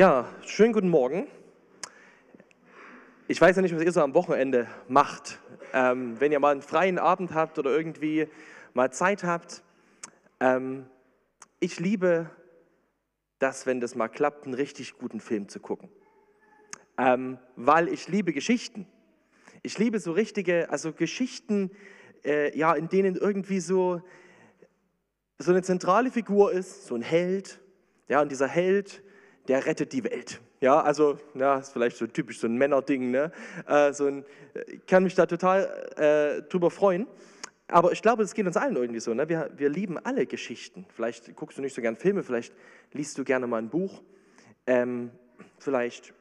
Ja, schönen guten Morgen. Ich weiß ja nicht, was ihr so am Wochenende macht. Ähm, wenn ihr mal einen freien Abend habt oder irgendwie mal Zeit habt. Ähm, ich liebe das, wenn das mal klappt, einen richtig guten Film zu gucken. Ähm, weil ich liebe Geschichten. Ich liebe so richtige, also Geschichten, äh, ja, in denen irgendwie so, so eine zentrale Figur ist, so ein Held. Ja, und dieser Held, der rettet die Welt. Ja, also, ja, ist vielleicht so typisch so ein Männerding, ne? Äh, so ein, ich kann mich da total äh, drüber freuen. Aber ich glaube, es geht uns allen irgendwie so. Ne? Wir, wir lieben alle Geschichten. Vielleicht guckst du nicht so gern Filme, vielleicht liest du gerne mal ein Buch. Ähm, vielleicht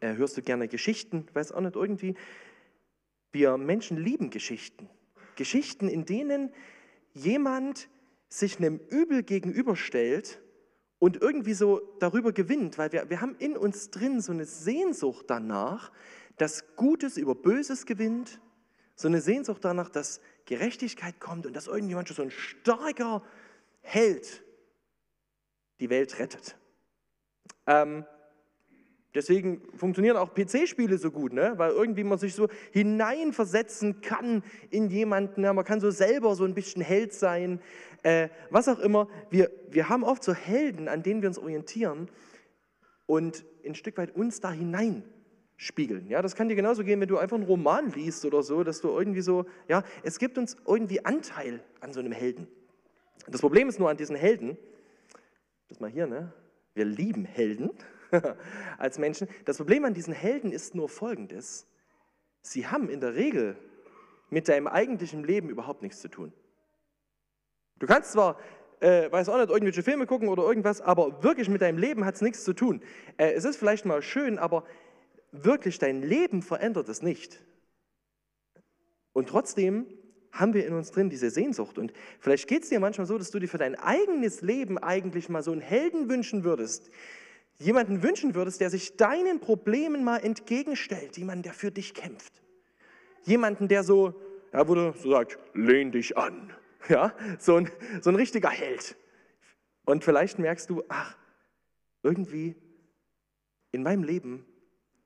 äh, hörst du gerne Geschichten, weiß auch nicht, irgendwie. Wir Menschen lieben Geschichten. Geschichten, in denen jemand sich einem Übel gegenüberstellt und irgendwie so darüber gewinnt, weil wir, wir haben in uns drin so eine Sehnsucht danach, dass Gutes über Böses gewinnt, so eine Sehnsucht danach, dass Gerechtigkeit kommt und dass irgendjemand so ein starker Held die Welt rettet. Ähm, Deswegen funktionieren auch PC-Spiele so gut, ne? weil irgendwie man sich so hineinversetzen kann in jemanden. Ja, man kann so selber so ein bisschen Held sein, äh, was auch immer. Wir, wir haben oft so Helden, an denen wir uns orientieren und ein Stück weit uns da hinein spiegeln. Ja, das kann dir genauso gehen, wenn du einfach einen Roman liest oder so, dass du irgendwie so, ja, es gibt uns irgendwie Anteil an so einem Helden. Das Problem ist nur an diesen Helden, das mal hier, ne? Wir lieben Helden. als Menschen. Das Problem an diesen Helden ist nur folgendes. Sie haben in der Regel mit deinem eigentlichen Leben überhaupt nichts zu tun. Du kannst zwar, äh, weiß auch nicht, irgendwelche Filme gucken oder irgendwas, aber wirklich mit deinem Leben hat es nichts zu tun. Äh, es ist vielleicht mal schön, aber wirklich dein Leben verändert es nicht. Und trotzdem haben wir in uns drin diese Sehnsucht. Und vielleicht geht es dir manchmal so, dass du dir für dein eigenes Leben eigentlich mal so einen Helden wünschen würdest, jemanden wünschen würdest, der sich deinen Problemen mal entgegenstellt, jemanden, der für dich kämpft. Jemanden, der so, ja, wo du so sagt, lehn dich an. Ja, so ein, so ein richtiger Held. Und vielleicht merkst du, ach, irgendwie in meinem Leben,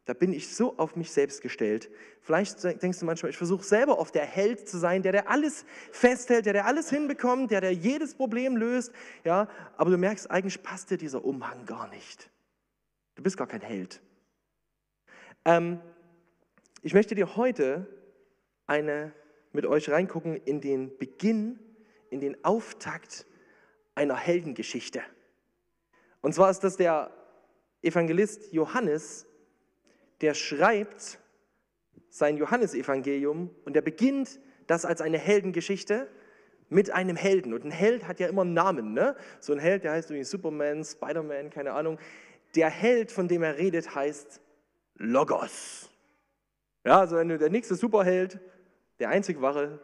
da bin ich so auf mich selbst gestellt. Vielleicht denkst du manchmal, ich versuche selber oft der Held zu sein, der der alles festhält, der der alles hinbekommt, der der jedes Problem löst. Ja, aber du merkst, eigentlich passt dir dieser Umhang gar nicht. Du bist gar kein Held. Ähm, ich möchte dir heute eine mit euch reingucken in den Beginn, in den Auftakt einer Heldengeschichte. Und zwar ist das der Evangelist Johannes, der schreibt sein Johannesevangelium und der beginnt das als eine Heldengeschichte mit einem Helden. Und ein Held hat ja immer einen Namen. Ne? So ein Held, der heißt irgendwie Superman, Spider-Man, keine Ahnung der Held, von dem er redet, heißt Logos. Ja, also der nächste Superheld, der einzig wahre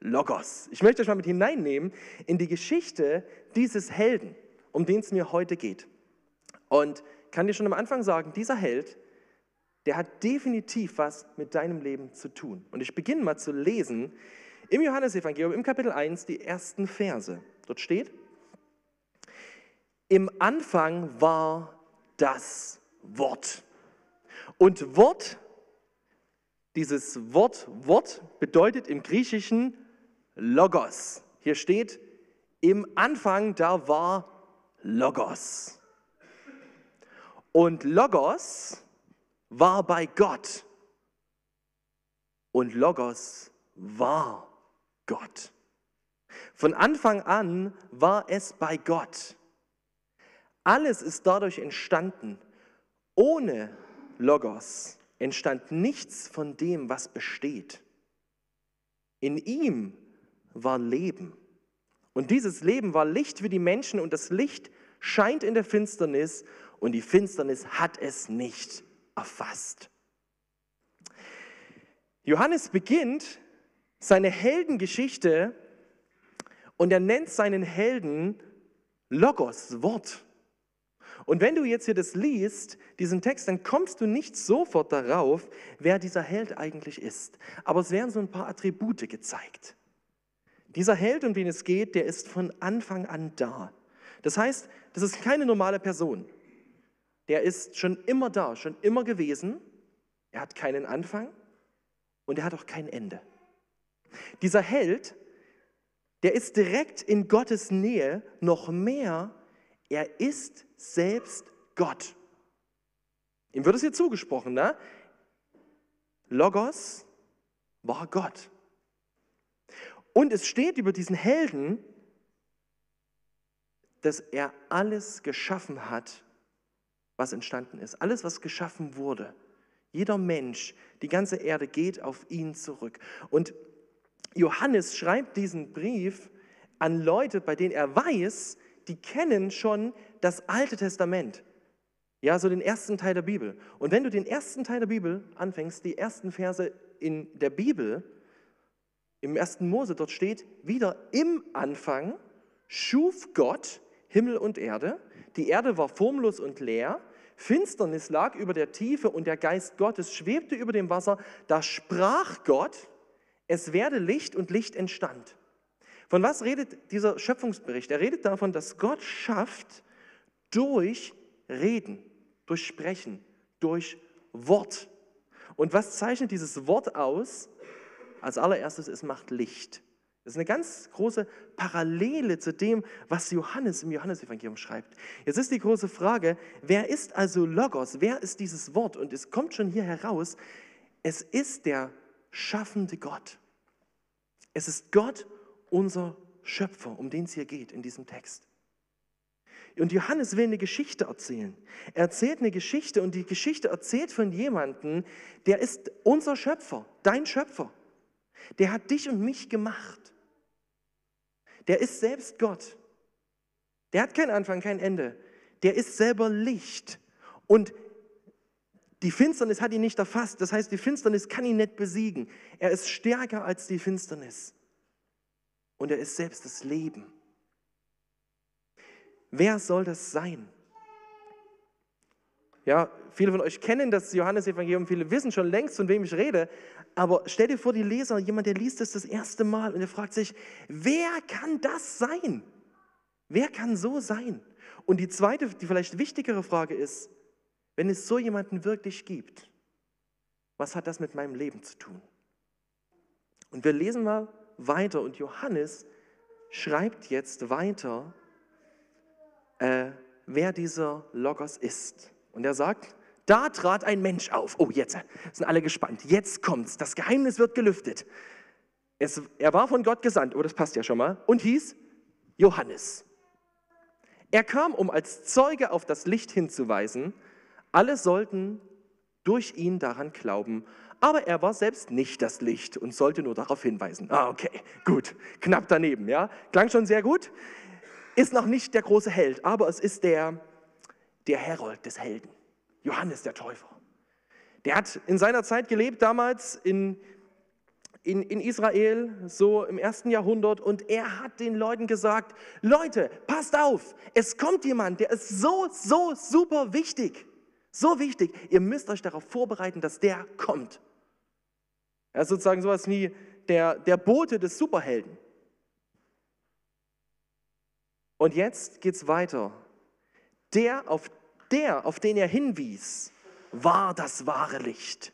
Logos. Ich möchte euch mal mit hineinnehmen in die Geschichte dieses Helden, um den es mir heute geht. Und kann dir schon am Anfang sagen, dieser Held, der hat definitiv was mit deinem Leben zu tun. Und ich beginne mal zu lesen im Johannesevangelium, im Kapitel 1, die ersten Verse. Dort steht, im Anfang war das Wort. Und Wort, dieses Wort, Wort bedeutet im Griechischen Logos. Hier steht, im Anfang da war Logos. Und Logos war bei Gott. Und Logos war Gott. Von Anfang an war es bei Gott. Alles ist dadurch entstanden. Ohne Logos entstand nichts von dem, was besteht. In ihm war Leben. Und dieses Leben war Licht für die Menschen und das Licht scheint in der Finsternis und die Finsternis hat es nicht erfasst. Johannes beginnt seine Heldengeschichte und er nennt seinen Helden Logos, Wort. Und wenn du jetzt hier das liest, diesen Text, dann kommst du nicht sofort darauf, wer dieser Held eigentlich ist. Aber es werden so ein paar Attribute gezeigt. Dieser Held, um den es geht, der ist von Anfang an da. Das heißt, das ist keine normale Person. der ist schon immer da, schon immer gewesen. Er hat keinen Anfang und er hat auch kein Ende. Dieser Held, der ist direkt in Gottes Nähe, noch mehr, er ist selbst Gott. Ihm wird es hier zugesprochen, ne? Logos war Gott. Und es steht über diesen Helden, dass er alles geschaffen hat, was entstanden ist. Alles, was geschaffen wurde. Jeder Mensch, die ganze Erde geht auf ihn zurück. Und Johannes schreibt diesen Brief an Leute, bei denen er weiß, die kennen schon das Alte Testament. Ja, so den ersten Teil der Bibel. Und wenn du den ersten Teil der Bibel anfängst, die ersten Verse in der Bibel, im ersten Mose, dort steht, wieder im Anfang schuf Gott Himmel und Erde. Die Erde war formlos und leer. Finsternis lag über der Tiefe und der Geist Gottes schwebte über dem Wasser. Da sprach Gott, es werde Licht und Licht entstand. Von was redet dieser Schöpfungsbericht? Er redet davon, dass Gott schafft durch Reden, durch Sprechen, durch Wort. Und was zeichnet dieses Wort aus? Als allererstes, es macht Licht. Das ist eine ganz große Parallele zu dem, was Johannes im Johannesevangelium schreibt. Jetzt ist die große Frage, wer ist also Logos? Wer ist dieses Wort? Und es kommt schon hier heraus, es ist der schaffende Gott. Es ist Gott, unser Schöpfer, um den es hier geht in diesem Text. Und Johannes will eine Geschichte erzählen. Er erzählt eine Geschichte und die Geschichte erzählt von jemandem, der ist unser Schöpfer, dein Schöpfer. Der hat dich und mich gemacht der ist selbst Gott. Der hat keinen Anfang, kein Ende. Der ist selber Licht. Und die Finsternis hat ihn nicht erfasst. Das heißt, die Finsternis kann ihn nicht besiegen. Er ist stärker als die Finsternis. Und er ist selbst das Leben. Wer soll das sein? Ja, viele von euch kennen das Johannesevangelium, viele wissen schon längst, von wem ich rede. Aber stell dir vor, die Leser, jemand, der liest es das, erste Mal und der fragt sich, wer kann das sein? Wer kann so sein? Und die zweite, die vielleicht wichtigere Frage ist, wenn es so jemanden wirklich gibt, was hat das mit meinem Leben zu tun? Und wir lesen mal weiter und Johannes schreibt jetzt weiter, äh, wer dieser Logos ist. Und er sagt, da trat ein Mensch auf. Oh, jetzt sind alle gespannt. Jetzt kommt's. Das Geheimnis wird gelüftet. Es, er war von Gott gesandt, oh, das passt ja schon mal, und hieß Johannes. Er kam, um als Zeuge auf das Licht hinzuweisen. Alle sollten durch ihn daran glauben. Aber er war selbst nicht das Licht und sollte nur darauf hinweisen. Ah, okay, gut. Knapp daneben, ja. Klang schon sehr gut. Ist noch nicht der große Held, aber es ist der, der Herold des Helden, Johannes der Täufer. Der hat in seiner Zeit gelebt, damals in, in, in Israel, so im ersten Jahrhundert, und er hat den Leuten gesagt, Leute, passt auf, es kommt jemand, der ist so, so super wichtig, so wichtig, ihr müsst euch darauf vorbereiten, dass der kommt. Er ist sozusagen sowas wie der, der Bote des Superhelden. Und jetzt geht es weiter. Der auf, der, auf den er hinwies, war das wahre Licht,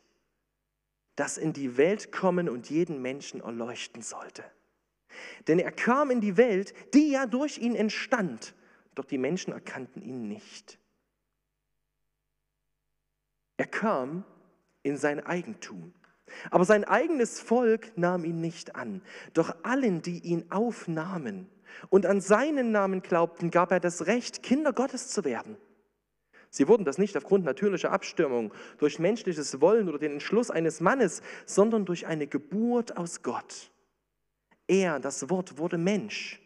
das in die Welt kommen und jeden Menschen erleuchten sollte. Denn er kam in die Welt, die ja durch ihn entstand, doch die Menschen erkannten ihn nicht. Er kam in sein Eigentum, aber sein eigenes Volk nahm ihn nicht an. Doch allen, die ihn aufnahmen, und an seinen Namen glaubten, gab er das Recht, Kinder Gottes zu werden. Sie wurden das nicht aufgrund natürlicher Abstimmung, durch menschliches Wollen oder den Entschluss eines Mannes, sondern durch eine Geburt aus Gott. Er, das Wort, wurde Mensch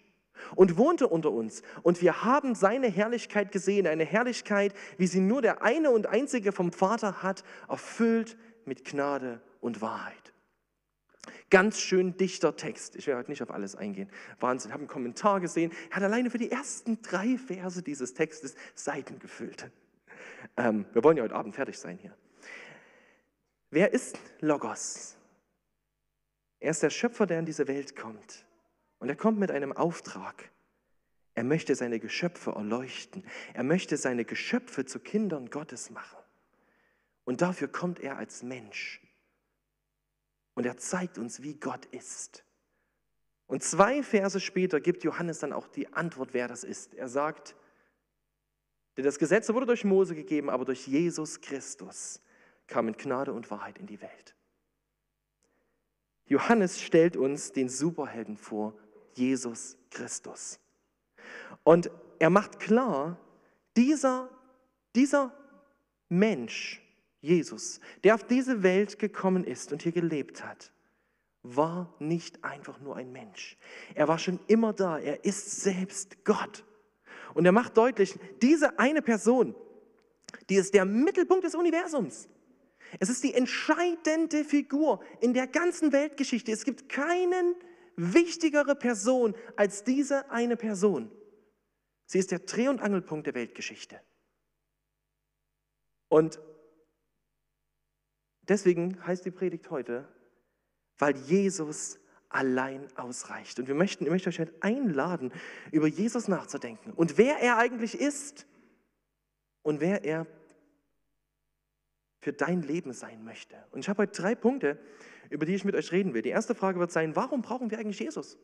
und wohnte unter uns. Und wir haben seine Herrlichkeit gesehen, eine Herrlichkeit, wie sie nur der eine und einzige vom Vater hat, erfüllt mit Gnade und Wahrheit. Ganz schön dichter Text. Ich werde heute nicht auf alles eingehen. Wahnsinn. Ich habe einen Kommentar gesehen. Er hat alleine für die ersten drei Verse dieses Textes Seiten gefüllt. Ähm, wir wollen ja heute Abend fertig sein hier. Wer ist Logos? Er ist der Schöpfer, der in diese Welt kommt. Und er kommt mit einem Auftrag. Er möchte seine Geschöpfe erleuchten. Er möchte seine Geschöpfe zu Kindern Gottes machen. Und dafür kommt er als Mensch. Und er zeigt uns, wie Gott ist. Und zwei Verse später gibt Johannes dann auch die Antwort, wer das ist. Er sagt, denn das Gesetz wurde durch Mose gegeben, aber durch Jesus Christus kamen Gnade und Wahrheit in die Welt. Johannes stellt uns den Superhelden vor, Jesus Christus. Und er macht klar, dieser, dieser Mensch, Jesus, der auf diese Welt gekommen ist und hier gelebt hat, war nicht einfach nur ein Mensch. Er war schon immer da. Er ist selbst Gott. Und er macht deutlich, diese eine Person, die ist der Mittelpunkt des Universums. Es ist die entscheidende Figur in der ganzen Weltgeschichte. Es gibt keinen wichtigere Person als diese eine Person. Sie ist der Dreh- und Angelpunkt der Weltgeschichte. Und deswegen heißt die Predigt heute, weil Jesus allein ausreicht. Und wir möchten, ich möchte euch halt einladen, über Jesus nachzudenken und wer er eigentlich ist und wer er für dein Leben sein möchte. Und ich habe heute drei Punkte, über die ich mit euch reden will. Die erste Frage wird sein, warum brauchen wir eigentlich Jesus?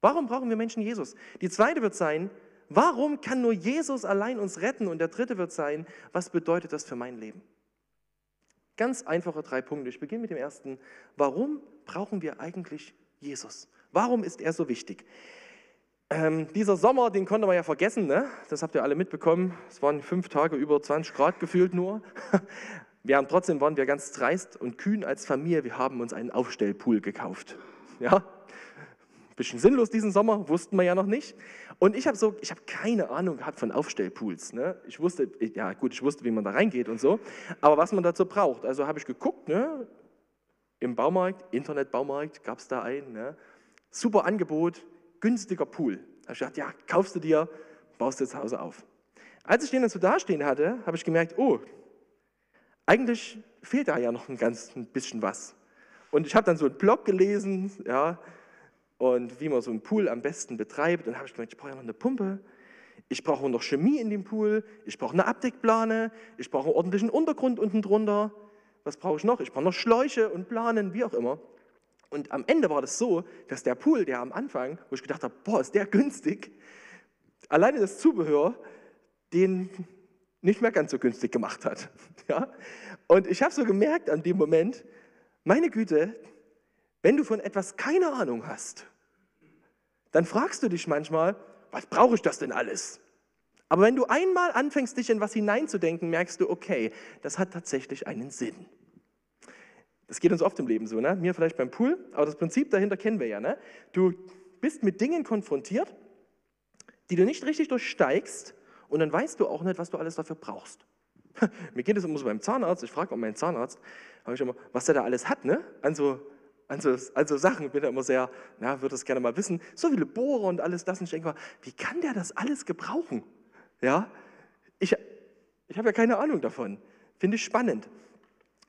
Warum brauchen wir Menschen Jesus? Die zweite wird sein, warum kann nur Jesus allein uns retten? Und der dritte wird sein, was bedeutet das für mein Leben? Ganz einfache drei Punkte. Ich beginne mit dem ersten. Warum brauchen wir eigentlich Jesus? Warum ist er so wichtig? Ähm, dieser Sommer, den konnte man ja vergessen, ne? das habt ihr alle mitbekommen. Es waren fünf Tage über 20 Grad gefühlt nur. Wir haben trotzdem waren wir ganz dreist und kühn als Familie. Wir haben uns einen Aufstellpool gekauft. Ja, bisschen sinnlos diesen Sommer, wussten wir ja noch nicht. Und ich habe so, ich habe keine Ahnung gehabt von Aufstellpools. Ne? Ich wusste, ja gut, ich wusste, wie man da reingeht und so, aber was man dazu braucht. Also habe ich geguckt, ne? im Baumarkt, Internetbaumarkt gab es da einen, ne? super Angebot, günstiger Pool. Da habe ich gedacht, ja, kaufst du dir, baust du zu Hause auf. Als ich den dann so dastehen hatte, habe ich gemerkt, oh, eigentlich fehlt da ja noch ein ganz ein bisschen was. Und ich habe dann so einen Blog gelesen, ja, und wie man so einen Pool am besten betreibt. Und habe ich gemerkt, ich brauche ja noch eine Pumpe, ich brauche noch Chemie in dem Pool, ich brauche eine Abdeckplane, ich brauche einen ordentlichen Untergrund unten drunter. Was brauche ich noch? Ich brauche noch Schläuche und Planen, wie auch immer. Und am Ende war das so, dass der Pool, der am Anfang, wo ich gedacht habe, boah, ist der günstig, alleine das Zubehör, den nicht mehr ganz so günstig gemacht hat. Ja? Und ich habe so gemerkt an dem Moment, meine Güte, wenn du von etwas keine Ahnung hast, dann fragst du dich manchmal, was brauche ich das denn alles? Aber wenn du einmal anfängst, dich in was hineinzudenken, merkst du, okay, das hat tatsächlich einen Sinn. Das geht uns oft im Leben so, ne? mir vielleicht beim Pool, aber das Prinzip dahinter kennen wir ja. Ne? Du bist mit Dingen konfrontiert, die du nicht richtig durchsteigst und dann weißt du auch nicht, was du alles dafür brauchst. Mir geht es immer so beim Zahnarzt, ich frage auch meinen Zahnarzt, ich immer, was der da alles hat, ne? an so also, also Sachen, ich bin ja immer sehr, ja, würde das gerne mal wissen, so viele Bohrer und alles das. Und ich denke mal, wie kann der das alles gebrauchen? Ja, ich, ich habe ja keine Ahnung davon. Finde ich spannend.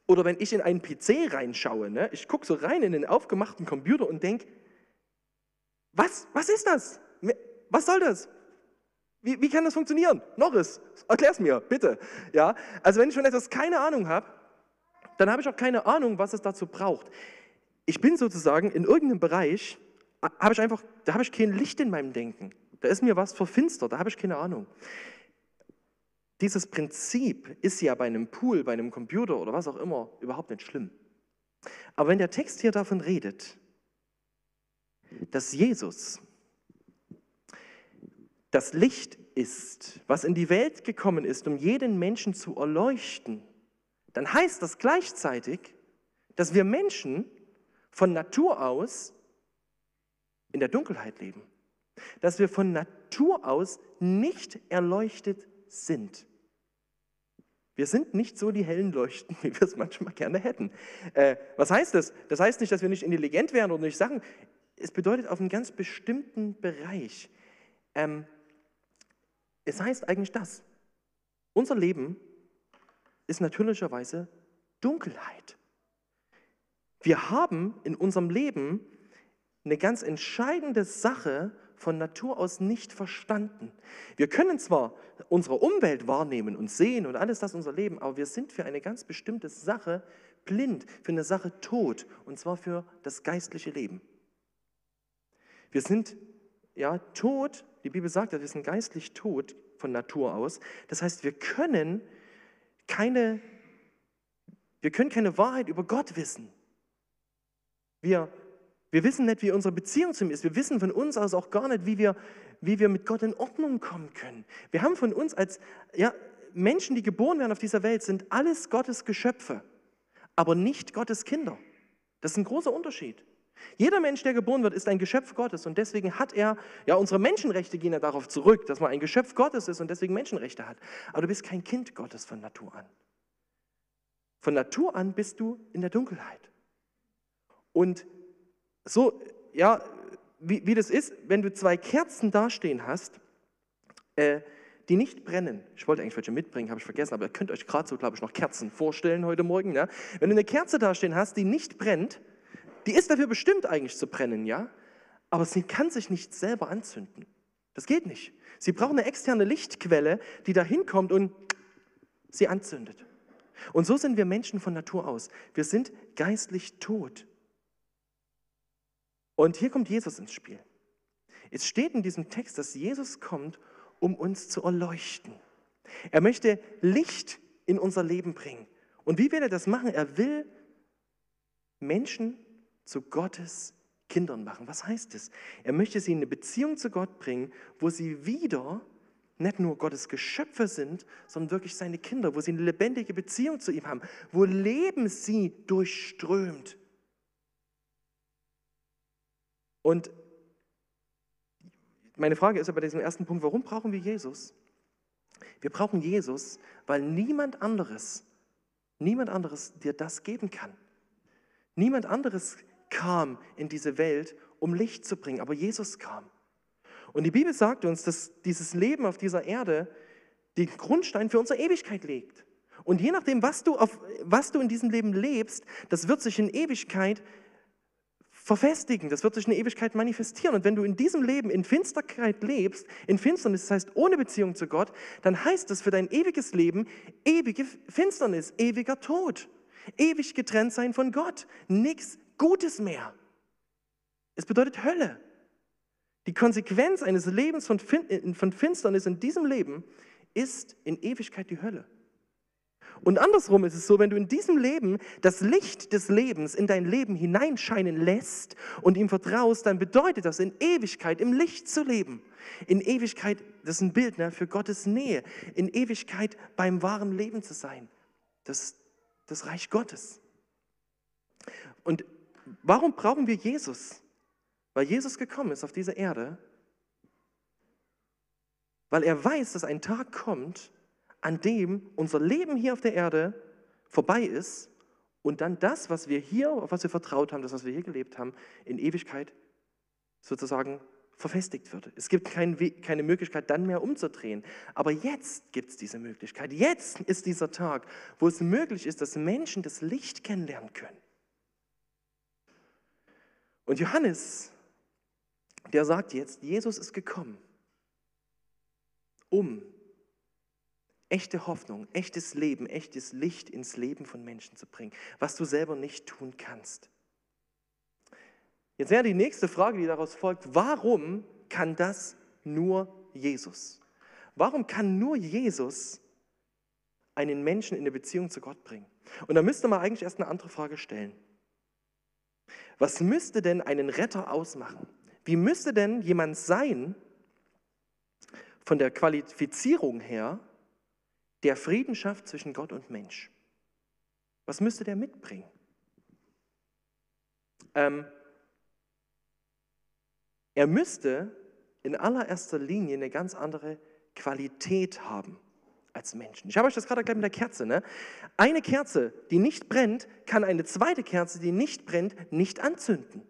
Oder wenn ich in einen PC reinschaue, ne, ich gucke so rein in den aufgemachten Computer und denke, was, was ist das? Was soll das? Wie, wie kann das funktionieren? Norris, es mir, bitte. Ja, also wenn ich von etwas keine Ahnung habe, dann habe ich auch keine Ahnung, was es dazu braucht ich bin sozusagen in irgendeinem Bereich, habe ich einfach, da habe ich kein Licht in meinem Denken. Da ist mir was verfinstert, da habe ich keine Ahnung. Dieses Prinzip ist ja bei einem Pool, bei einem Computer oder was auch immer überhaupt nicht schlimm. Aber wenn der Text hier davon redet, dass Jesus das Licht ist, was in die Welt gekommen ist, um jeden Menschen zu erleuchten, dann heißt das gleichzeitig, dass wir Menschen von Natur aus in der Dunkelheit leben. Dass wir von Natur aus nicht erleuchtet sind. Wir sind nicht so die hellen Leuchten, wie wir es manchmal gerne hätten. Äh, was heißt das? Das heißt nicht, dass wir nicht intelligent wären oder nicht Sachen. Es bedeutet auf einen ganz bestimmten Bereich. Ähm, es heißt eigentlich das. Unser Leben ist natürlicherweise Dunkelheit. Wir haben in unserem Leben eine ganz entscheidende Sache von Natur aus nicht verstanden. Wir können zwar unsere Umwelt wahrnehmen und sehen und alles das unser Leben, aber wir sind für eine ganz bestimmte Sache blind, für eine Sache tot, und zwar für das geistliche Leben. Wir sind ja tot, die Bibel sagt, wir sind geistlich tot von Natur aus. Das heißt, wir können keine, wir können keine Wahrheit über Gott wissen. Wir, wir wissen nicht, wie unsere Beziehung zu ihm ist. Wir wissen von uns aus auch gar nicht, wie wir, wie wir mit Gott in Ordnung kommen können. Wir haben von uns als ja, Menschen, die geboren werden auf dieser Welt, sind alles Gottes Geschöpfe, aber nicht Gottes Kinder. Das ist ein großer Unterschied. Jeder Mensch, der geboren wird, ist ein Geschöpf Gottes und deswegen hat er, ja, unsere Menschenrechte gehen ja darauf zurück, dass man ein Geschöpf Gottes ist und deswegen Menschenrechte hat. Aber du bist kein Kind Gottes von Natur an. Von Natur an bist du in der Dunkelheit. Und so, ja, wie, wie das ist, wenn du zwei Kerzen dastehen hast, äh, die nicht brennen. Ich wollte eigentlich welche mitbringen, habe ich vergessen, aber ihr könnt euch gerade so, glaube ich, noch Kerzen vorstellen heute Morgen. Ja? Wenn du eine Kerze dastehen hast, die nicht brennt, die ist dafür bestimmt eigentlich zu brennen, ja? Aber sie kann sich nicht selber anzünden. Das geht nicht. Sie braucht eine externe Lichtquelle, die da hinkommt und sie anzündet. Und so sind wir Menschen von Natur aus. Wir sind geistlich tot. Und hier kommt Jesus ins Spiel. Es steht in diesem Text, dass Jesus kommt, um uns zu erleuchten. Er möchte Licht in unser Leben bringen. Und wie will er das machen? Er will Menschen zu Gottes Kindern machen. Was heißt das? Er möchte sie in eine Beziehung zu Gott bringen, wo sie wieder nicht nur Gottes Geschöpfe sind, sondern wirklich seine Kinder, wo sie eine lebendige Beziehung zu ihm haben, wo Leben sie durchströmt. Und meine Frage ist aber bei diesem ersten Punkt, warum brauchen wir Jesus? Wir brauchen Jesus, weil niemand anderes, niemand anderes dir das geben kann. Niemand anderes kam in diese Welt, um Licht zu bringen, aber Jesus kam. Und die Bibel sagt uns, dass dieses Leben auf dieser Erde den Grundstein für unsere Ewigkeit legt. Und je nachdem, was du, auf, was du in diesem Leben lebst, das wird sich in Ewigkeit verfestigen, das wird sich in Ewigkeit manifestieren. Und wenn du in diesem Leben in Finsterkeit lebst, in Finsternis, das heißt ohne Beziehung zu Gott, dann heißt das für dein ewiges Leben ewige Finsternis, ewiger Tod, ewig getrennt sein von Gott, nichts Gutes mehr. Es bedeutet Hölle. Die Konsequenz eines Lebens von, von Finsternis in diesem Leben ist in Ewigkeit die Hölle. Und andersrum ist es so, wenn du in diesem Leben das Licht des Lebens in dein Leben hineinscheinen lässt und ihm vertraust, dann bedeutet das in Ewigkeit im Licht zu leben. In Ewigkeit, das ist ein Bild ne, für Gottes Nähe, in Ewigkeit beim wahren Leben zu sein. Das, das Reich Gottes. Und Warum brauchen wir Jesus? Weil Jesus gekommen ist auf diese Erde, weil er weiß, dass ein Tag kommt, an dem unser Leben hier auf der Erde vorbei ist und dann das, was wir hier, auf was wir vertraut haben, das, was wir hier gelebt haben, in Ewigkeit sozusagen verfestigt wird. Es gibt kein, keine Möglichkeit, dann mehr umzudrehen. Aber jetzt gibt es diese Möglichkeit. Jetzt ist dieser Tag, wo es möglich ist, dass Menschen das Licht kennenlernen können. Und Johannes, der sagt jetzt, Jesus ist gekommen, um echte Hoffnung, echtes Leben, echtes Licht ins Leben von Menschen zu bringen, was du selber nicht tun kannst. Jetzt wäre die nächste Frage, die daraus folgt, warum kann das nur Jesus? Warum kann nur Jesus einen Menschen in eine Beziehung zu Gott bringen? Und da müsste man eigentlich erst eine andere Frage stellen. Was müsste denn einen Retter ausmachen? Wie müsste denn jemand sein, von der Qualifizierung her, der Frieden schafft zwischen Gott und Mensch? Was müsste der mitbringen? Ähm, er müsste in allererster Linie eine ganz andere Qualität haben als Menschen. Ich habe euch das gerade erklärt mit der Kerze. Ne? Eine Kerze, die nicht brennt, kann eine zweite Kerze, die nicht brennt, nicht anzünden.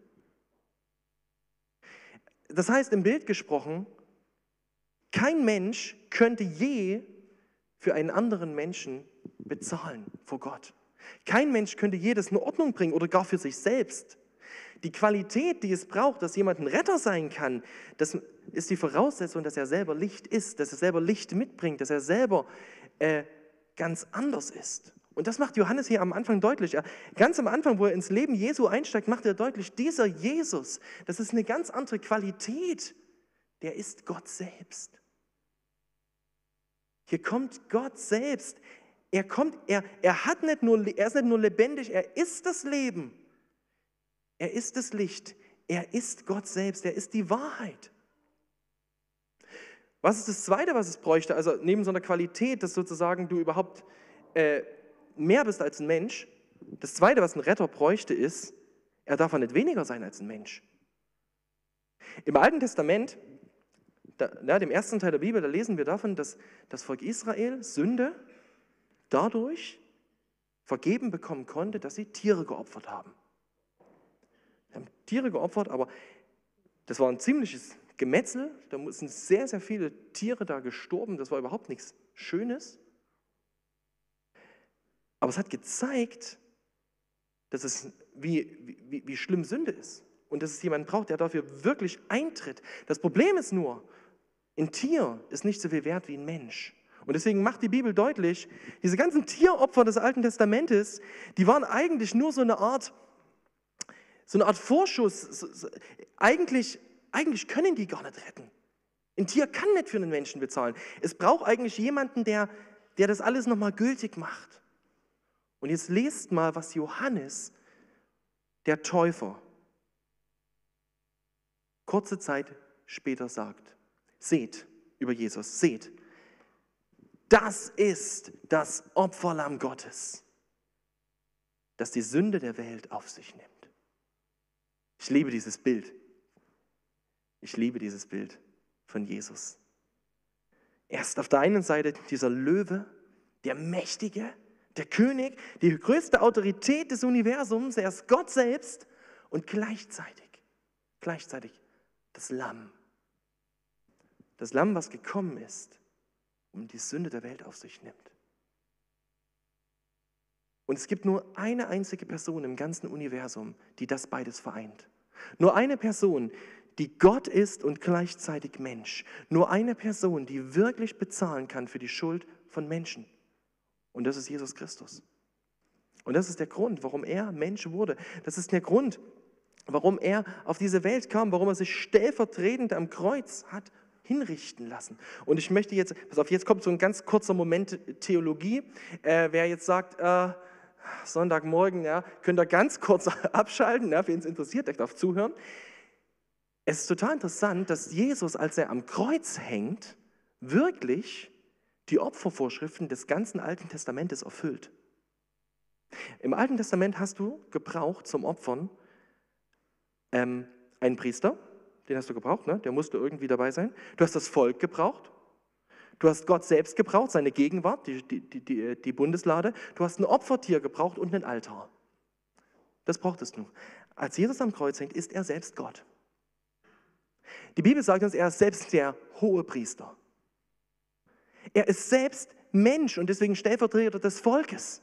Das heißt, im Bild gesprochen, kein Mensch könnte je für einen anderen Menschen bezahlen vor Gott. Kein Mensch könnte je das in Ordnung bringen oder gar für sich selbst. Die Qualität, die es braucht, dass jemand ein Retter sein kann, das ist die Voraussetzung, dass er selber Licht ist, dass er selber Licht mitbringt, dass er selber äh, ganz anders ist. Und das macht Johannes hier am Anfang deutlich. Ganz am Anfang, wo er ins Leben Jesu einsteigt, macht er deutlich, dieser Jesus, das ist eine ganz andere Qualität. Der ist Gott selbst. Hier kommt Gott selbst. Er kommt, er, er hat nicht nur, er ist nicht nur lebendig, er ist das Leben. Er ist das Licht. Er ist Gott selbst. Er ist die Wahrheit. Was ist das Zweite, was es bräuchte? Also neben so einer Qualität, dass sozusagen du überhaupt äh, mehr bist als ein Mensch. Das Zweite, was ein Retter bräuchte, ist, er darf nicht weniger sein als ein Mensch. Im Alten Testament, da, ja, dem ersten Teil der Bibel, da lesen wir davon, dass das Volk Israel Sünde dadurch vergeben bekommen konnte, dass sie Tiere geopfert haben. Sie haben Tiere geopfert, aber das war ein ziemliches Gemetzel. Da sind sehr, sehr viele Tiere da gestorben. Das war überhaupt nichts Schönes. Aber es hat gezeigt, dass es, wie, wie, wie schlimm Sünde ist. Und dass es jemanden braucht, der dafür wirklich eintritt. Das Problem ist nur, ein Tier ist nicht so viel wert wie ein Mensch. Und deswegen macht die Bibel deutlich, diese ganzen Tieropfer des Alten Testamentes, die waren eigentlich nur so eine Art, so eine Art Vorschuss. Eigentlich, eigentlich können die gar nicht retten. Ein Tier kann nicht für einen Menschen bezahlen. Es braucht eigentlich jemanden, der, der das alles nochmal gültig macht. Und jetzt lest mal, was Johannes, der Täufer, kurze Zeit später sagt. Seht über Jesus, seht, das ist das Opferlamm Gottes, das die Sünde der Welt auf sich nimmt. Ich liebe dieses Bild. Ich liebe dieses Bild von Jesus. Er ist auf der einen Seite dieser Löwe, der Mächtige, der König, die größte Autorität des Universums, er ist Gott selbst und gleichzeitig, gleichzeitig das Lamm. Das Lamm, was gekommen ist, um die Sünde der Welt auf sich nimmt. Und es gibt nur eine einzige Person im ganzen Universum, die das beides vereint. Nur eine Person, die Gott ist und gleichzeitig Mensch. Nur eine Person, die wirklich bezahlen kann für die Schuld von Menschen. Und das ist Jesus Christus. Und das ist der Grund, warum er Mensch wurde. Das ist der Grund, warum er auf diese Welt kam, warum er sich stellvertretend am Kreuz hat hinrichten lassen. Und ich möchte jetzt, pass auf, jetzt kommt so ein ganz kurzer Moment Theologie. Äh, wer jetzt sagt, äh, Sonntagmorgen, ja, könnt ihr ganz kurz abschalten, ja, wen es interessiert, der darf zuhören. Es ist total interessant, dass Jesus, als er am Kreuz hängt, wirklich die Opfervorschriften des ganzen Alten Testamentes erfüllt. Im Alten Testament hast du gebraucht zum Opfern ähm, einen Priester, den hast du gebraucht, ne? der musste irgendwie dabei sein. Du hast das Volk gebraucht. Du hast Gott selbst gebraucht, seine Gegenwart, die, die, die, die Bundeslade. Du hast ein Opfertier gebraucht und einen Altar. Das brauchtest du. Als Jesus am Kreuz hängt, ist er selbst Gott. Die Bibel sagt uns, er ist selbst der hohe Priester. Er ist selbst Mensch und deswegen Stellvertreter des Volkes.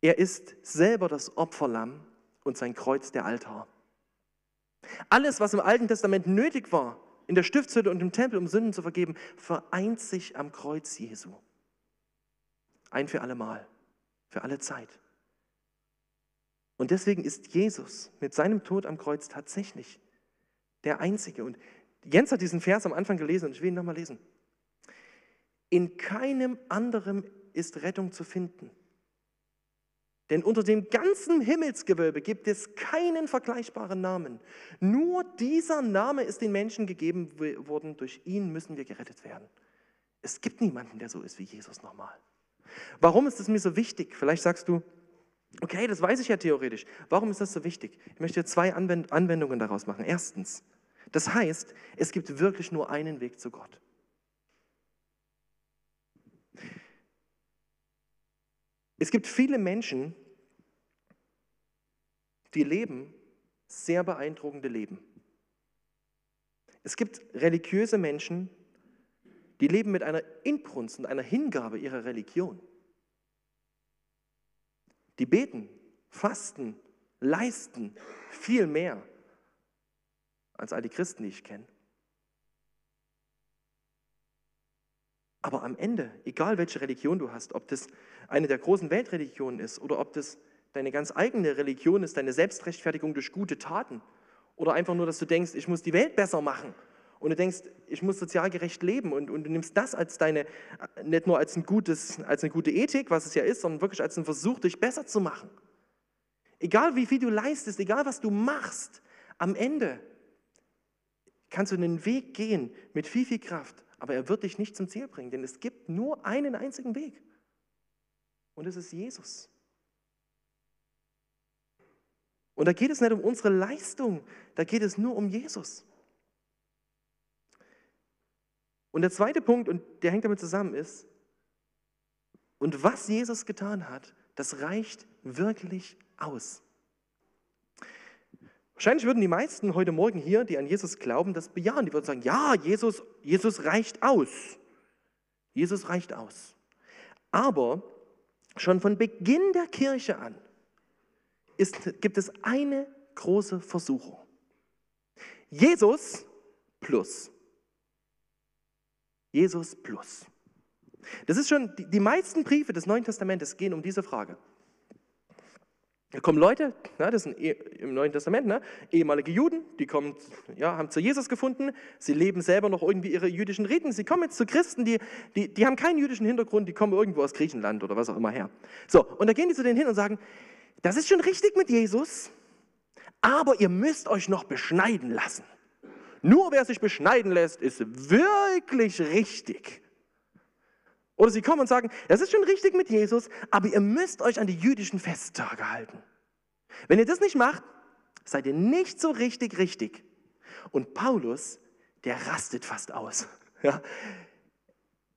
Er ist selber das Opferlamm und sein Kreuz der Altar. Alles, was im Alten Testament nötig war, in der Stiftshütte und im Tempel, um Sünden zu vergeben, vereint sich am Kreuz Jesu. Ein für alle Mal, für alle Zeit. Und deswegen ist Jesus mit seinem Tod am Kreuz tatsächlich der Einzige. Und Jens hat diesen Vers am Anfang gelesen und ich will ihn nochmal lesen. In keinem anderen ist Rettung zu finden. Denn unter dem ganzen Himmelsgewölbe gibt es keinen vergleichbaren Namen. Nur dieser Name ist den Menschen gegeben worden. Durch ihn müssen wir gerettet werden. Es gibt niemanden, der so ist wie Jesus nochmal. Warum ist es mir so wichtig? Vielleicht sagst du, okay, das weiß ich ja theoretisch. Warum ist das so wichtig? Ich möchte zwei Anwendungen daraus machen. Erstens, das heißt, es gibt wirklich nur einen Weg zu Gott. Es gibt viele Menschen, die leben sehr beeindruckende Leben. Es gibt religiöse Menschen, die leben mit einer Inbrunst und einer Hingabe ihrer Religion. Die beten, fasten, leisten viel mehr als all die Christen, die ich kenne. Aber am Ende, egal welche Religion du hast, ob das eine der großen Weltreligionen ist oder ob das deine ganz eigene Religion ist, deine Selbstrechtfertigung durch gute Taten oder einfach nur, dass du denkst, ich muss die Welt besser machen und du denkst, ich muss sozial gerecht leben und, und du nimmst das als deine, nicht nur als, ein gutes, als eine gute Ethik, was es ja ist, sondern wirklich als einen Versuch, dich besser zu machen. Egal wie viel du leistest, egal was du machst, am Ende kannst du einen Weg gehen mit viel, viel Kraft, aber er wird dich nicht zum Ziel bringen, denn es gibt nur einen einzigen Weg. Und es ist Jesus. Und da geht es nicht um unsere Leistung, da geht es nur um Jesus. Und der zweite Punkt, und der hängt damit zusammen, ist, und was Jesus getan hat, das reicht wirklich aus. Wahrscheinlich würden die meisten heute Morgen hier, die an Jesus glauben, das bejahen. Die würden sagen, ja, Jesus, Jesus reicht aus. Jesus reicht aus. Aber schon von Beginn der Kirche an ist, gibt es eine große Versuchung. Jesus plus. Jesus plus. Das ist schon, die, die meisten Briefe des Neuen Testamentes gehen um diese Frage. Da kommen Leute, na, das sind eh, im Neuen Testament, ne, ehemalige Juden, die kommen, ja, haben zu Jesus gefunden, sie leben selber noch irgendwie ihre jüdischen Riten, sie kommen jetzt zu Christen, die, die, die haben keinen jüdischen Hintergrund, die kommen irgendwo aus Griechenland oder was auch immer her. So, und da gehen die zu denen hin und sagen, das ist schon richtig mit Jesus, aber ihr müsst euch noch beschneiden lassen. Nur wer sich beschneiden lässt, ist wirklich richtig. Oder sie kommen und sagen, das ist schon richtig mit Jesus, aber ihr müsst euch an die jüdischen Festtage halten. Wenn ihr das nicht macht, seid ihr nicht so richtig richtig. Und Paulus, der rastet fast aus. Ja.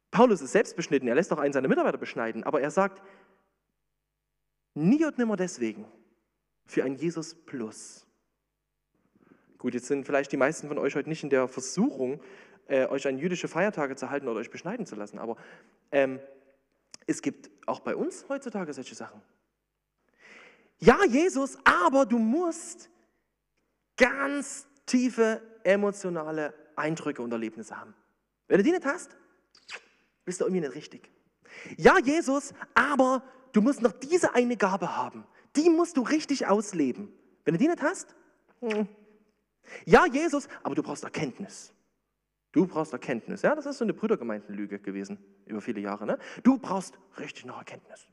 Paulus ist selbst beschnitten, er lässt auch einen seiner Mitarbeiter beschneiden, aber er sagt, nie und nimmer deswegen für ein Jesus Plus. Gut, jetzt sind vielleicht die meisten von euch heute nicht in der Versuchung, äh, euch an jüdische Feiertage zu halten oder euch beschneiden zu lassen, aber ähm, es gibt auch bei uns heutzutage solche Sachen. Ja, Jesus, aber du musst ganz tiefe emotionale Eindrücke und Erlebnisse haben. Wenn du die nicht hast, bist du irgendwie nicht richtig. Ja, Jesus, aber du musst noch diese eine Gabe haben. Die musst du richtig ausleben. Wenn du die nicht hast, hm, ja, Jesus, aber du brauchst Erkenntnis. Du brauchst Erkenntnis. Ja, das ist so eine Brüdergemeindenlüge gewesen über viele Jahre. Ne? Du brauchst richtig noch Erkenntnis.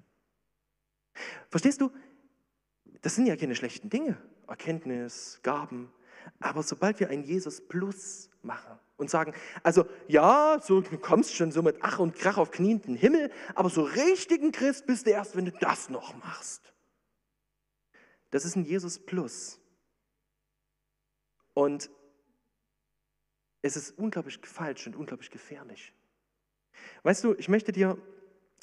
Verstehst du? Das sind ja keine schlechten Dinge. Erkenntnis, Gaben. Aber sobald wir ein Jesus Plus machen und sagen, also ja, so, du kommst schon so mit Ach und Krach auf Knien in den Himmel, aber so richtigen Christ bist du erst, wenn du das noch machst. Das ist ein Jesus Plus. Und es ist unglaublich falsch und unglaublich gefährlich. Weißt du, ich möchte dir,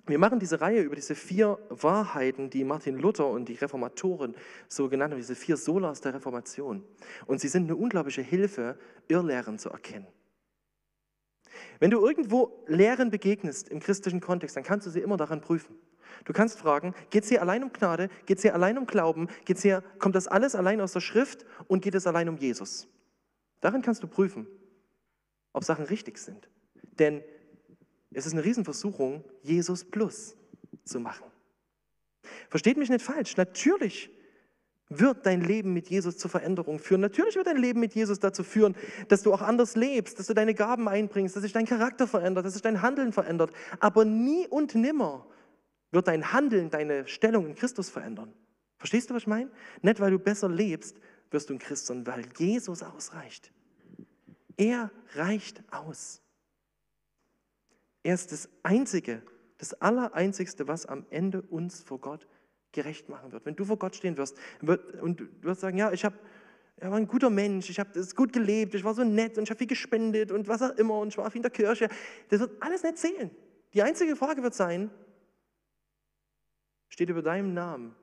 wir machen diese Reihe über diese vier Wahrheiten, die Martin Luther und die Reformatoren so genannt haben, diese vier Solas der Reformation. Und sie sind eine unglaubliche Hilfe, Irrlehren zu erkennen. Wenn du irgendwo Lehren begegnest im christlichen Kontext, dann kannst du sie immer daran prüfen. Du kannst fragen, geht es hier allein um Gnade, geht es hier allein um Glauben, geht's hier, kommt das alles allein aus der Schrift und geht es allein um Jesus? Darin kannst du prüfen, ob Sachen richtig sind. Denn es ist eine Riesenversuchung, Jesus plus zu machen. Versteht mich nicht falsch, natürlich wird dein Leben mit Jesus zur Veränderung führen. Natürlich wird dein Leben mit Jesus dazu führen, dass du auch anders lebst, dass du deine Gaben einbringst, dass sich dein Charakter verändert, dass sich dein Handeln verändert. Aber nie und nimmer wird dein Handeln deine Stellung in Christus verändern. Verstehst du, was ich meine? Nicht, weil du besser lebst, wirst du ein Christ, sondern weil Jesus ausreicht. Er reicht aus. Er ist das Einzige, das Allereinzigste, was am Ende uns vor Gott gerecht machen wird. Wenn du vor Gott stehen wirst und du wirst sagen, ja, ich habe er war ein guter Mensch, ich habe das gut gelebt, ich war so nett und ich habe viel gespendet und was auch immer und ich war viel in der Kirche. Das wird alles nicht zählen. Die einzige Frage wird sein, steht über deinem Namen,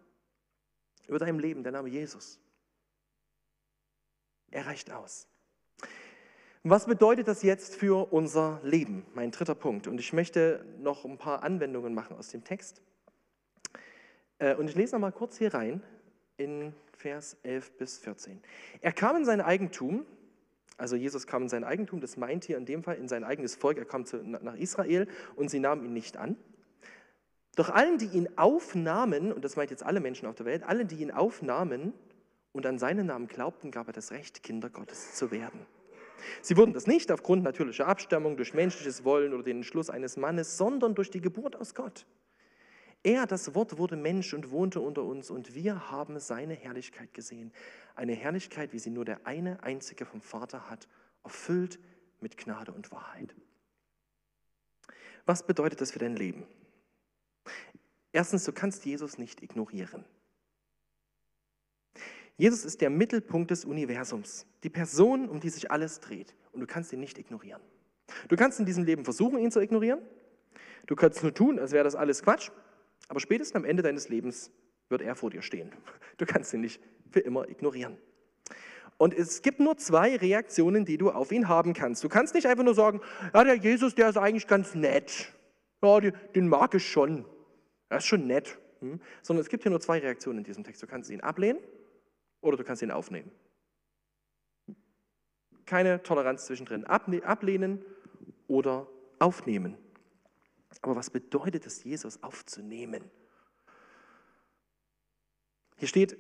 über deinem Leben der Name Jesus. Er reicht aus. Was bedeutet das jetzt für unser Leben? Mein dritter Punkt. Und ich möchte noch ein paar Anwendungen machen aus dem Text. Äh, und ich lese noch mal kurz hier rein in Vers 11 bis 14. Er kam in sein Eigentum, also Jesus kam in sein Eigentum, das meint hier in dem Fall in sein eigenes Volk, er kam nach Israel und sie nahmen ihn nicht an. Doch allen, die ihn aufnahmen, und das meint jetzt alle Menschen auf der Welt, alle, die ihn aufnahmen und an seinen Namen glaubten, gab er das Recht, Kinder Gottes zu werden. Sie wurden das nicht aufgrund natürlicher Abstammung, durch menschliches Wollen oder den Entschluss eines Mannes, sondern durch die Geburt aus Gott. Er, das Wort, wurde Mensch und wohnte unter uns und wir haben seine Herrlichkeit gesehen. Eine Herrlichkeit, wie sie nur der eine einzige vom Vater hat, erfüllt mit Gnade und Wahrheit. Was bedeutet das für dein Leben? Erstens, du kannst Jesus nicht ignorieren. Jesus ist der Mittelpunkt des Universums, die Person, um die sich alles dreht. Und du kannst ihn nicht ignorieren. Du kannst in diesem Leben versuchen, ihn zu ignorieren. Du kannst nur tun, als wäre das alles Quatsch. Aber spätestens am Ende deines Lebens wird er vor dir stehen. Du kannst ihn nicht für immer ignorieren. Und es gibt nur zwei Reaktionen, die du auf ihn haben kannst. Du kannst nicht einfach nur sagen, ja, der Jesus, der ist eigentlich ganz nett. Ja, den mag ich schon. Er ist schon nett. Hm? Sondern es gibt hier nur zwei Reaktionen in diesem Text. Du kannst ihn ablehnen oder du kannst ihn aufnehmen. Keine Toleranz zwischendrin. Ablehnen oder aufnehmen. Aber was bedeutet es, Jesus aufzunehmen? Hier steht,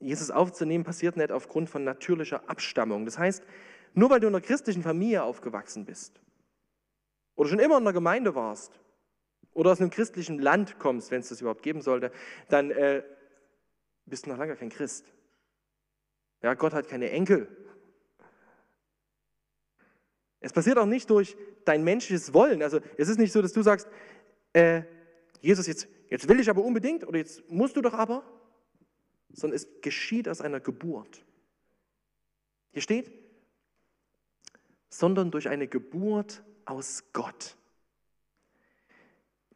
Jesus aufzunehmen passiert nicht aufgrund von natürlicher Abstammung. Das heißt, nur weil du in einer christlichen Familie aufgewachsen bist oder schon immer in einer Gemeinde warst oder aus einem christlichen Land kommst, wenn es das überhaupt geben sollte, dann äh, bist du noch lange kein Christ. Ja, Gott hat keine Enkel. Es passiert auch nicht durch dein menschliches Wollen. Also es ist nicht so, dass du sagst, äh, Jesus, jetzt, jetzt will ich aber unbedingt oder jetzt musst du doch aber, sondern es geschieht aus einer Geburt. Hier steht, sondern durch eine Geburt aus Gott.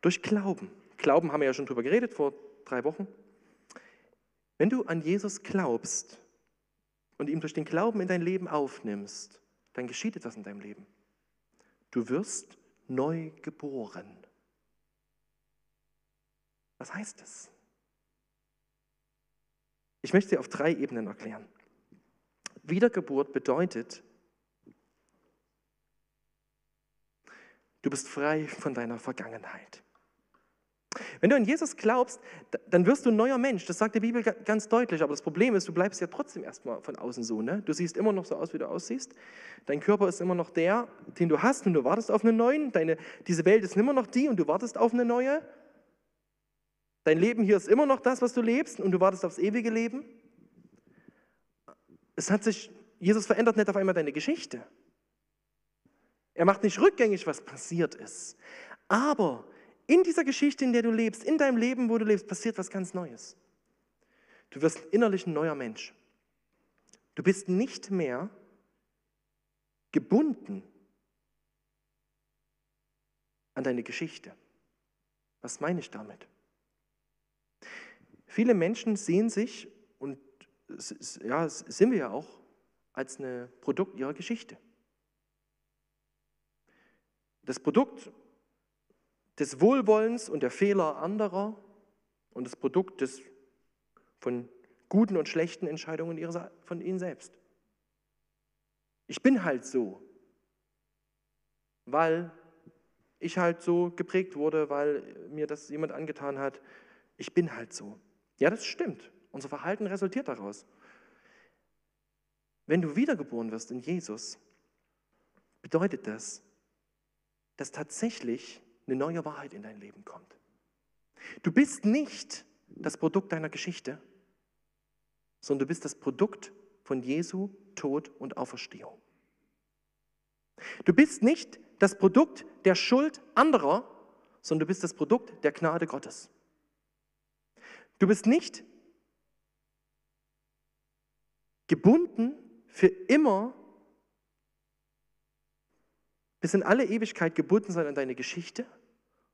Durch Glauben. Glauben haben wir ja schon drüber geredet vor drei Wochen. Wenn du an Jesus glaubst, und ihm durch den Glauben in dein Leben aufnimmst, dann geschieht etwas in deinem Leben. Du wirst neu geboren. Was heißt das? Ich möchte dir auf drei Ebenen erklären. Wiedergeburt bedeutet, du bist frei von deiner Vergangenheit. Wenn du an Jesus glaubst, dann wirst du ein neuer Mensch. Das sagt die Bibel ganz deutlich. Aber das Problem ist, du bleibst ja trotzdem erstmal von außen so. Ne? Du siehst immer noch so aus, wie du aussiehst. Dein Körper ist immer noch der, den du hast und du wartest auf einen neuen. Deine, diese Welt ist immer noch die und du wartest auf eine neue. Dein Leben hier ist immer noch das, was du lebst und du wartest aufs ewige Leben. Es hat sich, Jesus verändert nicht auf einmal deine Geschichte. Er macht nicht rückgängig, was passiert ist. Aber in dieser Geschichte, in der du lebst, in deinem Leben, wo du lebst, passiert was ganz Neues. Du wirst innerlich ein neuer Mensch. Du bist nicht mehr gebunden an deine Geschichte. Was meine ich damit? Viele Menschen sehen sich, und ja, sind wir ja auch, als ein Produkt ihrer Geschichte. Das Produkt des Wohlwollens und der Fehler anderer und das Produkt des, von guten und schlechten Entscheidungen von ihnen selbst. Ich bin halt so, weil ich halt so geprägt wurde, weil mir das jemand angetan hat. Ich bin halt so. Ja, das stimmt. Unser Verhalten resultiert daraus. Wenn du wiedergeboren wirst in Jesus, bedeutet das, dass tatsächlich eine neue Wahrheit in dein Leben kommt. Du bist nicht das Produkt deiner Geschichte, sondern du bist das Produkt von Jesu Tod und Auferstehung. Du bist nicht das Produkt der Schuld anderer, sondern du bist das Produkt der Gnade Gottes. Du bist nicht gebunden für immer bis in alle Ewigkeit gebunden sein an deine Geschichte,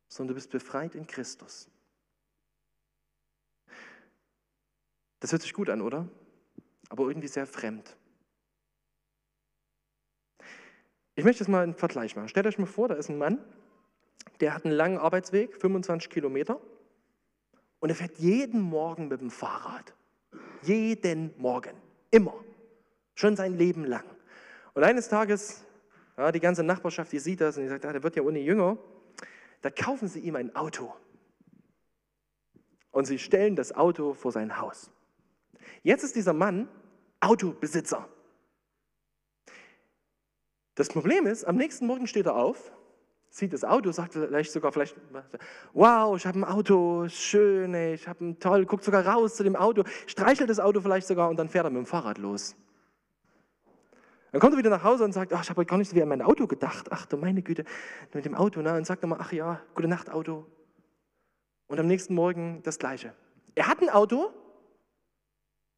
sondern du bist befreit in Christus. Das hört sich gut an, oder? Aber irgendwie sehr fremd. Ich möchte jetzt mal einen Vergleich machen. Stellt euch mal vor, da ist ein Mann, der hat einen langen Arbeitsweg, 25 Kilometer, und er fährt jeden Morgen mit dem Fahrrad. Jeden Morgen. Immer. Schon sein Leben lang. Und eines Tages, ja, die ganze Nachbarschaft, die sieht das und die sagt, ah, der wird ja ohne Jünger. Da kaufen sie ihm ein Auto. Und sie stellen das Auto vor sein Haus. Jetzt ist dieser Mann Autobesitzer. Das Problem ist, am nächsten Morgen steht er auf, sieht das Auto, sagt vielleicht sogar vielleicht, wow, ich habe ein Auto, schön, ich habe ein toll, guckt sogar raus zu dem Auto, streichelt das Auto vielleicht sogar und dann fährt er mit dem Fahrrad los. Dann kommt er wieder nach Hause und sagt, ach, ich habe gar nicht so wie an mein Auto gedacht. Ach du meine Güte, mit dem Auto. Ne? Und sagt nochmal, ach ja, gute Nacht, Auto. Und am nächsten Morgen das Gleiche. Er hat ein Auto,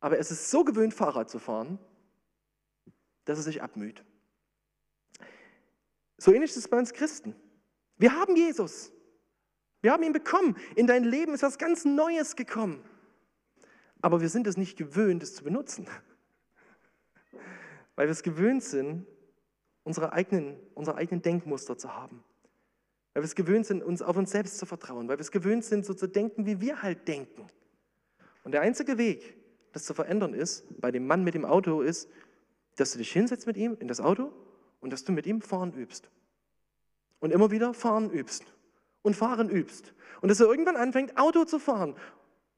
aber er ist so gewöhnt, Fahrrad zu fahren, dass er sich abmüht. So ähnlich ist es bei uns Christen. Wir haben Jesus. Wir haben ihn bekommen. In dein Leben ist was ganz Neues gekommen. Aber wir sind es nicht gewöhnt, es zu benutzen. Weil wir es gewöhnt sind, unsere eigenen, unsere eigenen Denkmuster zu haben. Weil wir es gewöhnt sind, uns auf uns selbst zu vertrauen. Weil wir es gewöhnt sind, so zu denken, wie wir halt denken. Und der einzige Weg, das zu verändern ist, bei dem Mann mit dem Auto ist, dass du dich hinsetzt mit ihm in das Auto und dass du mit ihm fahren übst. Und immer wieder fahren übst und fahren übst. Und dass er irgendwann anfängt, Auto zu fahren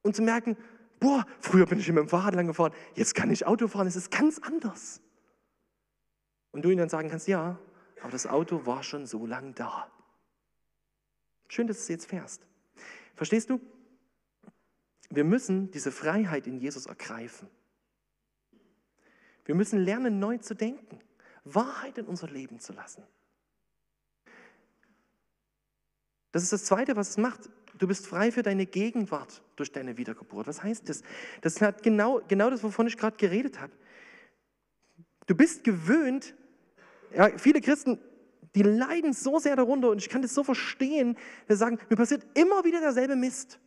und zu merken, boah, früher bin ich mit dem Fahrrad lang gefahren, jetzt kann ich Auto fahren, es ist ganz anders. Und du ihm dann sagen kannst, ja, aber das Auto war schon so lang da. Schön, dass du es jetzt fährst. Verstehst du? Wir müssen diese Freiheit in Jesus ergreifen. Wir müssen lernen, neu zu denken, Wahrheit in unser Leben zu lassen. Das ist das Zweite, was es macht. Du bist frei für deine Gegenwart durch deine Wiedergeburt. Was heißt das? Das hat genau, genau das, wovon ich gerade geredet habe. Du bist gewöhnt, ja, viele Christen, die leiden so sehr darunter und ich kann das so verstehen, wir sagen, mir passiert immer wieder derselbe Mist.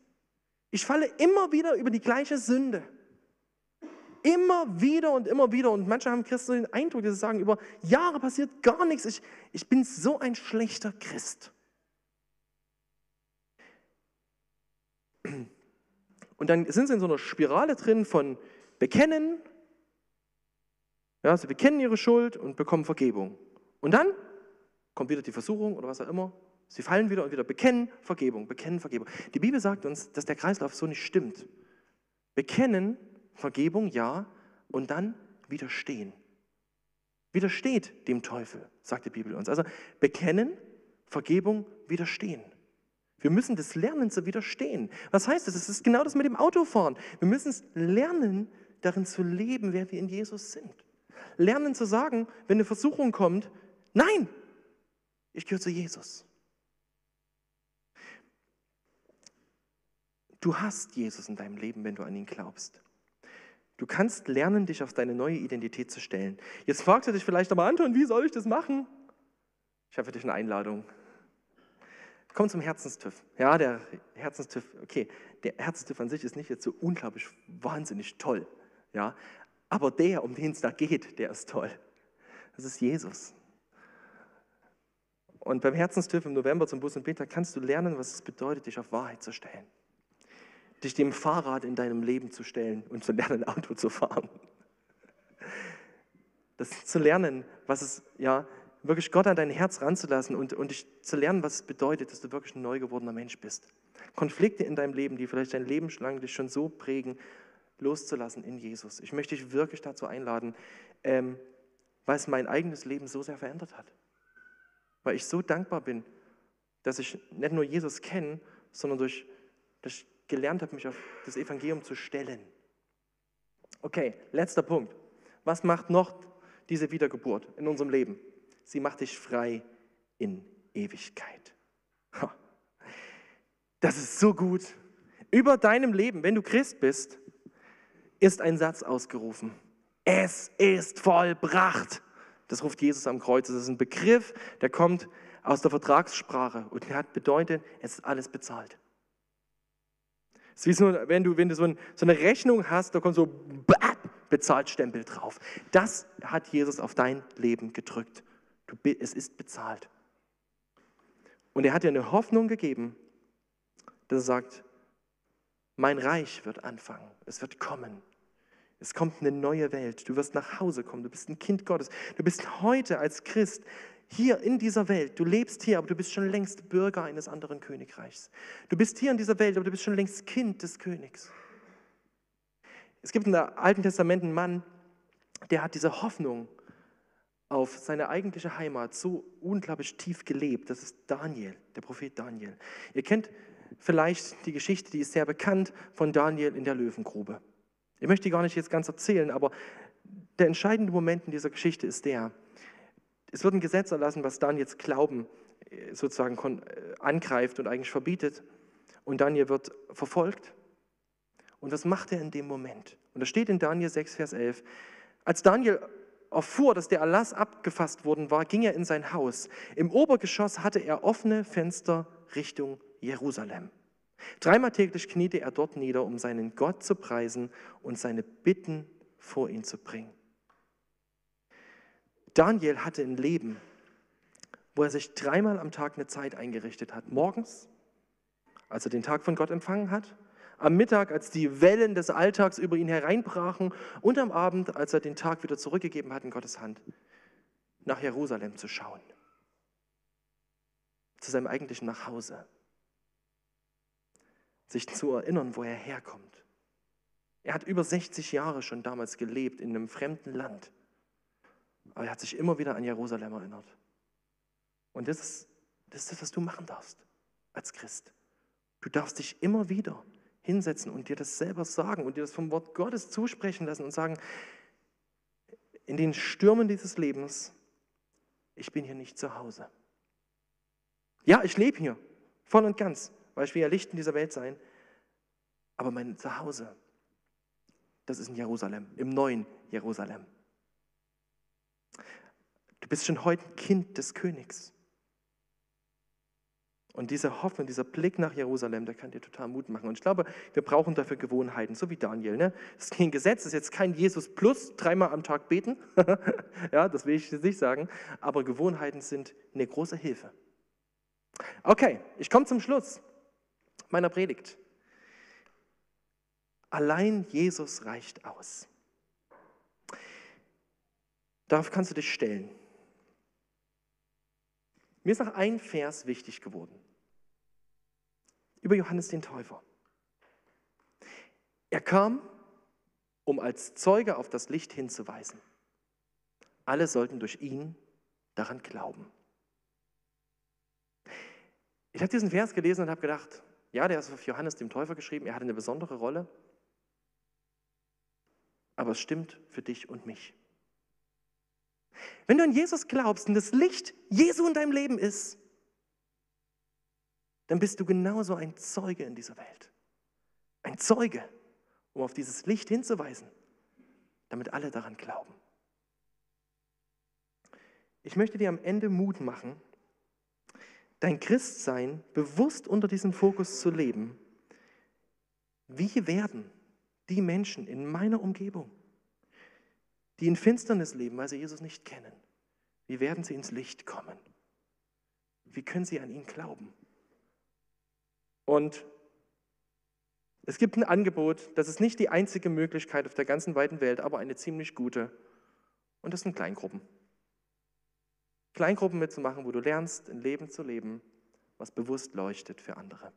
Ich falle immer wieder über die gleiche Sünde. Immer wieder und immer wieder. Und manche haben Christen den Eindruck, dass sie sagen, über Jahre passiert gar nichts. Ich, ich bin so ein schlechter Christ. Und dann sind sie in so einer Spirale drin von Bekennen. Ja, sie bekennen ihre Schuld und bekommen Vergebung. Und dann kommt wieder die Versuchung oder was auch immer. Sie fallen wieder und wieder bekennen, Vergebung, bekennen, Vergebung. Die Bibel sagt uns, dass der Kreislauf so nicht stimmt. Bekennen, Vergebung, ja, und dann widerstehen. Widersteht dem Teufel, sagt die Bibel uns. Also bekennen, Vergebung, widerstehen. Wir müssen das lernen zu widerstehen. Was heißt das? Es ist genau das mit dem Autofahren. Wir müssen es lernen, darin zu leben, wer wir in Jesus sind. Lernen zu sagen, wenn eine Versuchung kommt, nein, ich gehöre zu Jesus. Du hast Jesus in deinem Leben, wenn du an ihn glaubst. Du kannst lernen, dich auf deine neue Identität zu stellen. Jetzt fragst du dich vielleicht aber, Anton, wie soll ich das machen? Ich habe für dich eine Einladung. Komm zum Herzenstüff. Ja, der Herzenstüff, okay, der Herzenstüff an sich ist nicht jetzt so unglaublich wahnsinnig toll. Ja, aber der, um den es da geht, der ist toll. Das ist Jesus. Und beim Herzenstüff im November zum Bus und Beta kannst du lernen, was es bedeutet, dich auf Wahrheit zu stellen dich dem Fahrrad in deinem Leben zu stellen und zu lernen, Auto zu fahren. Das zu lernen, was es, ja, wirklich Gott an dein Herz ranzulassen und, und dich zu lernen, was es bedeutet, dass du wirklich ein neu gewordener Mensch bist. Konflikte in deinem Leben, die vielleicht dein Leben lang dich schon so prägen, loszulassen in Jesus. Ich möchte dich wirklich dazu einladen, ähm, weil es mein eigenes Leben so sehr verändert hat. Weil ich so dankbar bin, dass ich nicht nur Jesus kenne, sondern durch, durch gelernt habe, mich auf das Evangelium zu stellen. Okay, letzter Punkt. Was macht noch diese Wiedergeburt in unserem Leben? Sie macht dich frei in Ewigkeit. Das ist so gut. Über deinem Leben, wenn du Christ bist, ist ein Satz ausgerufen. Es ist vollbracht. Das ruft Jesus am Kreuz. Das ist ein Begriff, der kommt aus der Vertragssprache und der hat bedeutet, es ist alles bezahlt. Es ist wie so, wenn du, wenn du so, ein, so eine Rechnung hast, da kommt so bezahlt Stempel drauf. Das hat Jesus auf dein Leben gedrückt. Du, es ist bezahlt. Und er hat dir eine Hoffnung gegeben, dass er sagt, mein Reich wird anfangen, es wird kommen. Es kommt eine neue Welt. Du wirst nach Hause kommen. Du bist ein Kind Gottes. Du bist heute als Christ hier in dieser Welt. Du lebst hier, aber du bist schon längst Bürger eines anderen Königreichs. Du bist hier in dieser Welt, aber du bist schon längst Kind des Königs. Es gibt im Alten Testament einen Mann, der hat diese Hoffnung auf seine eigentliche Heimat so unglaublich tief gelebt. Das ist Daniel, der Prophet Daniel. Ihr kennt vielleicht die Geschichte, die ist sehr bekannt von Daniel in der Löwengrube. Ich möchte die gar nicht jetzt ganz erzählen, aber der entscheidende Moment in dieser Geschichte ist der, es wird ein Gesetz erlassen, was Daniels Glauben äh, sozusagen äh, angreift und eigentlich verbietet. Und Daniel wird verfolgt. Und was macht er in dem Moment? Und das steht in Daniel 6, Vers 11. Als Daniel erfuhr, dass der Erlass abgefasst worden war, ging er in sein Haus. Im Obergeschoss hatte er offene Fenster Richtung Jerusalem. Dreimal täglich kniete er dort nieder, um seinen Gott zu preisen und seine Bitten vor ihn zu bringen. Daniel hatte ein Leben, wo er sich dreimal am Tag eine Zeit eingerichtet hat. Morgens, als er den Tag von Gott empfangen hat, am Mittag, als die Wellen des Alltags über ihn hereinbrachen und am Abend, als er den Tag wieder zurückgegeben hat in Gottes Hand, nach Jerusalem zu schauen, zu seinem eigentlichen Nachhause, sich zu erinnern, wo er herkommt. Er hat über 60 Jahre schon damals gelebt in einem fremden Land, aber er hat sich immer wieder an Jerusalem erinnert. Und das ist, das ist das, was du machen darfst als Christ. Du darfst dich immer wieder hinsetzen und dir das selber sagen und dir das vom Wort Gottes zusprechen lassen und sagen, in den Stürmen dieses Lebens, ich bin hier nicht zu Hause. Ja, ich lebe hier, voll und ganz, weil ich will ja Licht in dieser Welt sein, aber mein Zuhause, das ist in Jerusalem, im neuen Jerusalem. Du bist schon heute Kind des Königs. Und diese Hoffnung, dieser Blick nach Jerusalem, der kann dir total Mut machen. Und ich glaube, wir brauchen dafür Gewohnheiten, so wie Daniel. Ne? Das ist kein Gesetz, das ist jetzt kein Jesus plus, dreimal am Tag beten. ja, das will ich nicht sagen. Aber Gewohnheiten sind eine große Hilfe. Okay, ich komme zum Schluss meiner Predigt. Allein Jesus reicht aus. Darauf kannst du dich stellen. Mir ist noch ein Vers wichtig geworden. Über Johannes den Täufer. Er kam, um als Zeuge auf das Licht hinzuweisen. Alle sollten durch ihn daran glauben. Ich habe diesen Vers gelesen und habe gedacht, ja, der ist auf Johannes dem Täufer geschrieben, er hatte eine besondere Rolle, aber es stimmt für dich und mich. Wenn du an Jesus glaubst und das Licht Jesu in deinem Leben ist, dann bist du genauso ein Zeuge in dieser Welt. Ein Zeuge, um auf dieses Licht hinzuweisen, damit alle daran glauben. Ich möchte dir am Ende Mut machen, dein Christsein bewusst unter diesem Fokus zu leben. Wie werden die Menschen in meiner Umgebung, die in Finsternis leben, weil sie Jesus nicht kennen, wie werden sie ins Licht kommen? Wie können sie an ihn glauben? Und es gibt ein Angebot, das ist nicht die einzige Möglichkeit auf der ganzen weiten Welt, aber eine ziemlich gute. Und das sind Kleingruppen. Kleingruppen mitzumachen, wo du lernst, ein Leben zu leben, was bewusst leuchtet für andere.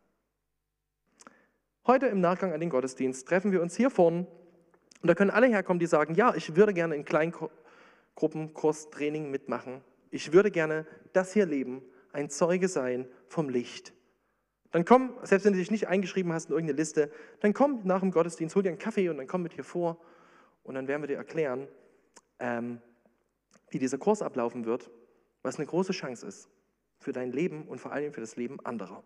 Heute im Nachgang an den Gottesdienst treffen wir uns hier vorne und da können alle herkommen, die sagen, ja, ich würde gerne in Kleingruppenkurstraining mitmachen. Ich würde gerne das hier leben, ein Zeuge sein vom Licht. Dann komm, selbst wenn du dich nicht eingeschrieben hast in irgendeine Liste, dann komm nach dem Gottesdienst, hol dir einen Kaffee und dann komm mit hier vor und dann werden wir dir erklären, ähm, wie dieser Kurs ablaufen wird, was eine große Chance ist für dein Leben und vor allem für das Leben anderer.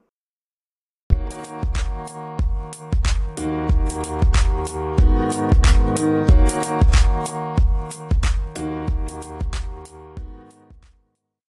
Thank